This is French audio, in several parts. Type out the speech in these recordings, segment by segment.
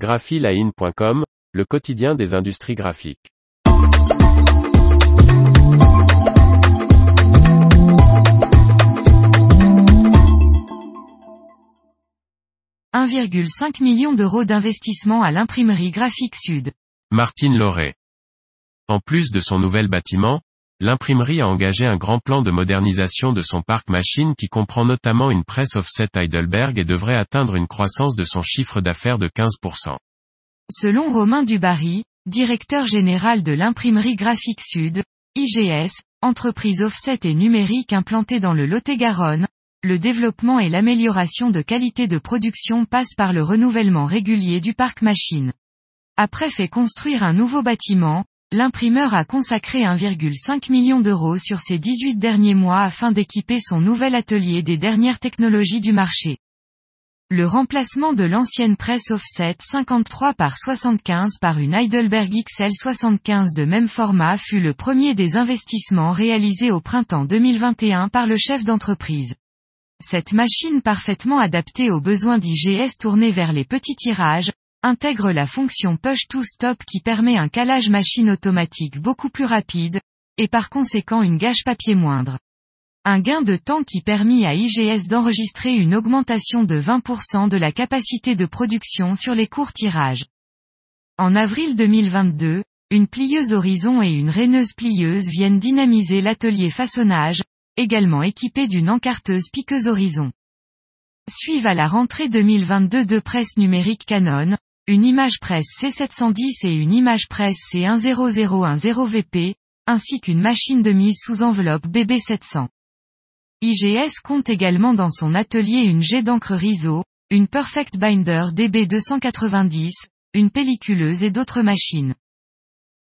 graphiline.com, le quotidien des industries graphiques. « 1,5 million d'euros d'investissement à l'imprimerie graphique sud. Martine Lauré. En plus de son nouvel bâtiment, l'imprimerie a engagé un grand plan de modernisation de son parc machine qui comprend notamment une presse offset Heidelberg et devrait atteindre une croissance de son chiffre d'affaires de 15%. Selon Romain Dubarry, directeur général de l'imprimerie graphique sud, IGS, entreprise offset et numérique implantée dans le Lot-et-Garonne, le développement et l'amélioration de qualité de production passent par le renouvellement régulier du parc machine. Après fait construire un nouveau bâtiment, L'imprimeur a consacré 1,5 million d'euros sur ces 18 derniers mois afin d'équiper son nouvel atelier des dernières technologies du marché. Le remplacement de l'ancienne presse offset 53 par 75 par une Heidelberg XL 75 de même format fut le premier des investissements réalisés au printemps 2021 par le chef d'entreprise. Cette machine parfaitement adaptée aux besoins d'IGS tournée vers les petits tirages, intègre la fonction push to stop qui permet un calage machine automatique beaucoup plus rapide, et par conséquent une gâche papier moindre. Un gain de temps qui permit à IGS d'enregistrer une augmentation de 20% de la capacité de production sur les courts tirages. En avril 2022, une plieuse horizon et une raineuse plieuse viennent dynamiser l'atelier façonnage, également équipé d'une encarteuse piqueuse horizon. Suivent à la rentrée 2022 deux presses numériques Canon, une image presse C710 et une image presse C10010VP, ainsi qu'une machine de mise sous enveloppe BB700. IGS compte également dans son atelier une jet d'encre Riso, une Perfect Binder DB290, une pelliculeuse et d'autres machines.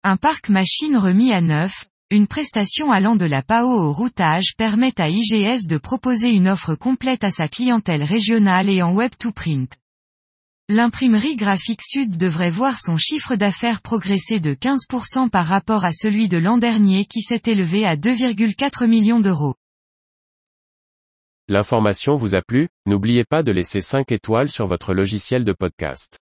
Un parc machine remis à neuf, une prestation allant de la PAO au routage permet à IGS de proposer une offre complète à sa clientèle régionale et en web to print. L'imprimerie graphique sud devrait voir son chiffre d'affaires progresser de 15% par rapport à celui de l'an dernier qui s'est élevé à 2,4 millions d'euros. L'information vous a plu, n'oubliez pas de laisser 5 étoiles sur votre logiciel de podcast.